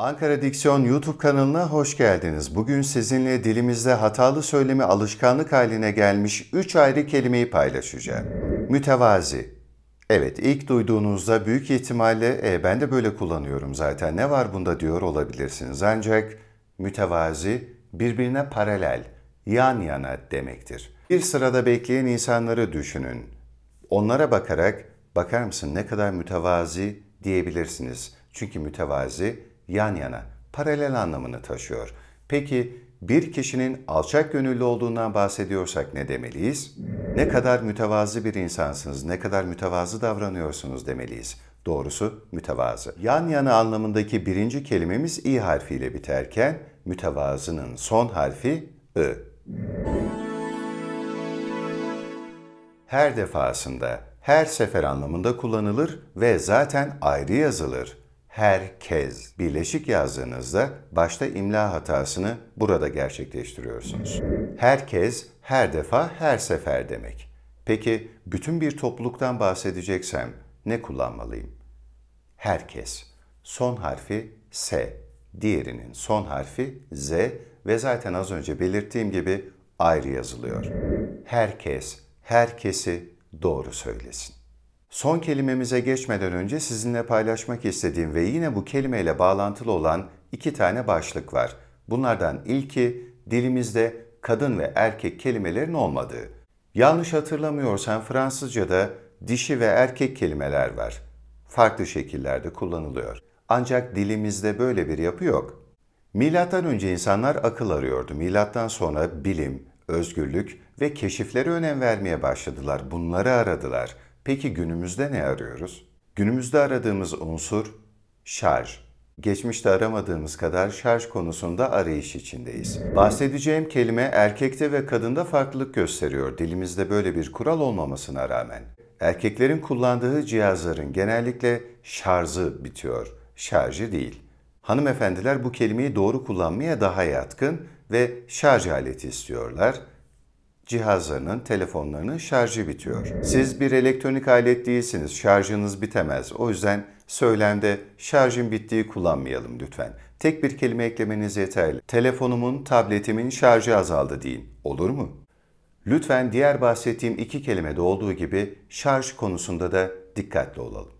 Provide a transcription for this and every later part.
Ankara Diksiyon YouTube kanalına hoş geldiniz. Bugün sizinle dilimizde hatalı söylemi alışkanlık haline gelmiş 3 ayrı kelimeyi paylaşacağım. Mütevazi. Evet, ilk duyduğunuzda büyük ihtimalle e, ben de böyle kullanıyorum zaten ne var bunda diyor olabilirsiniz. Ancak mütevazi birbirine paralel, yan yana demektir. Bir sırada bekleyen insanları düşünün. Onlara bakarak bakar mısın ne kadar mütevazi diyebilirsiniz. Çünkü mütevazi yan yana, paralel anlamını taşıyor. Peki bir kişinin alçak gönüllü olduğundan bahsediyorsak ne demeliyiz? Ne kadar mütevazı bir insansınız, ne kadar mütevazı davranıyorsunuz demeliyiz. Doğrusu mütevazı. Yan yana anlamındaki birinci kelimemiz i harfiyle biterken mütevazının son harfi ı. Her defasında, her sefer anlamında kullanılır ve zaten ayrı yazılır herkes birleşik yazdığınızda başta imla hatasını burada gerçekleştiriyorsunuz. Herkes her defa her sefer demek. Peki bütün bir topluluktan bahsedeceksem ne kullanmalıyım? Herkes. Son harfi S, diğerinin son harfi Z ve zaten az önce belirttiğim gibi ayrı yazılıyor. Herkes, herkesi doğru söylesin. Son kelimemize geçmeden önce sizinle paylaşmak istediğim ve yine bu kelimeyle bağlantılı olan iki tane başlık var. Bunlardan ilki dilimizde kadın ve erkek kelimelerin olmadığı. Yanlış hatırlamıyorsam Fransızca'da dişi ve erkek kelimeler var. Farklı şekillerde kullanılıyor. Ancak dilimizde böyle bir yapı yok. Milattan önce insanlar akıl arıyordu. Milattan sonra bilim, özgürlük ve keşiflere önem vermeye başladılar. Bunları aradılar. Peki günümüzde ne arıyoruz? Günümüzde aradığımız unsur şarj. Geçmişte aramadığımız kadar şarj konusunda arayış içindeyiz. Bahsedeceğim kelime erkekte ve kadında farklılık gösteriyor. Dilimizde böyle bir kural olmamasına rağmen. Erkeklerin kullandığı cihazların genellikle şarjı bitiyor, şarjı değil. Hanımefendiler bu kelimeyi doğru kullanmaya daha yatkın ve şarj aleti istiyorlar cihazlarının, telefonlarının şarjı bitiyor. Siz bir elektronik alet değilsiniz, şarjınız bitemez. O yüzden söylemde şarjın bittiği kullanmayalım lütfen. Tek bir kelime eklemeniz yeterli. Telefonumun, tabletimin şarjı azaldı deyin. Olur mu? Lütfen diğer bahsettiğim iki kelimede olduğu gibi şarj konusunda da dikkatli olalım.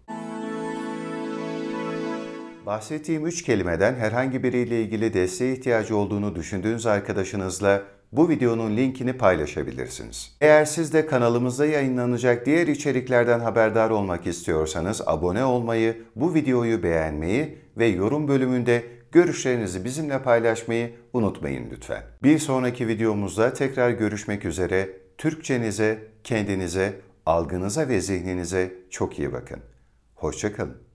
Bahsettiğim üç kelimeden herhangi biriyle ilgili desteğe ihtiyacı olduğunu düşündüğünüz arkadaşınızla bu videonun linkini paylaşabilirsiniz. Eğer siz de kanalımızda yayınlanacak diğer içeriklerden haberdar olmak istiyorsanız abone olmayı, bu videoyu beğenmeyi ve yorum bölümünde görüşlerinizi bizimle paylaşmayı unutmayın lütfen. Bir sonraki videomuzda tekrar görüşmek üzere. Türkçenize, kendinize, algınıza ve zihninize çok iyi bakın. Hoşçakalın.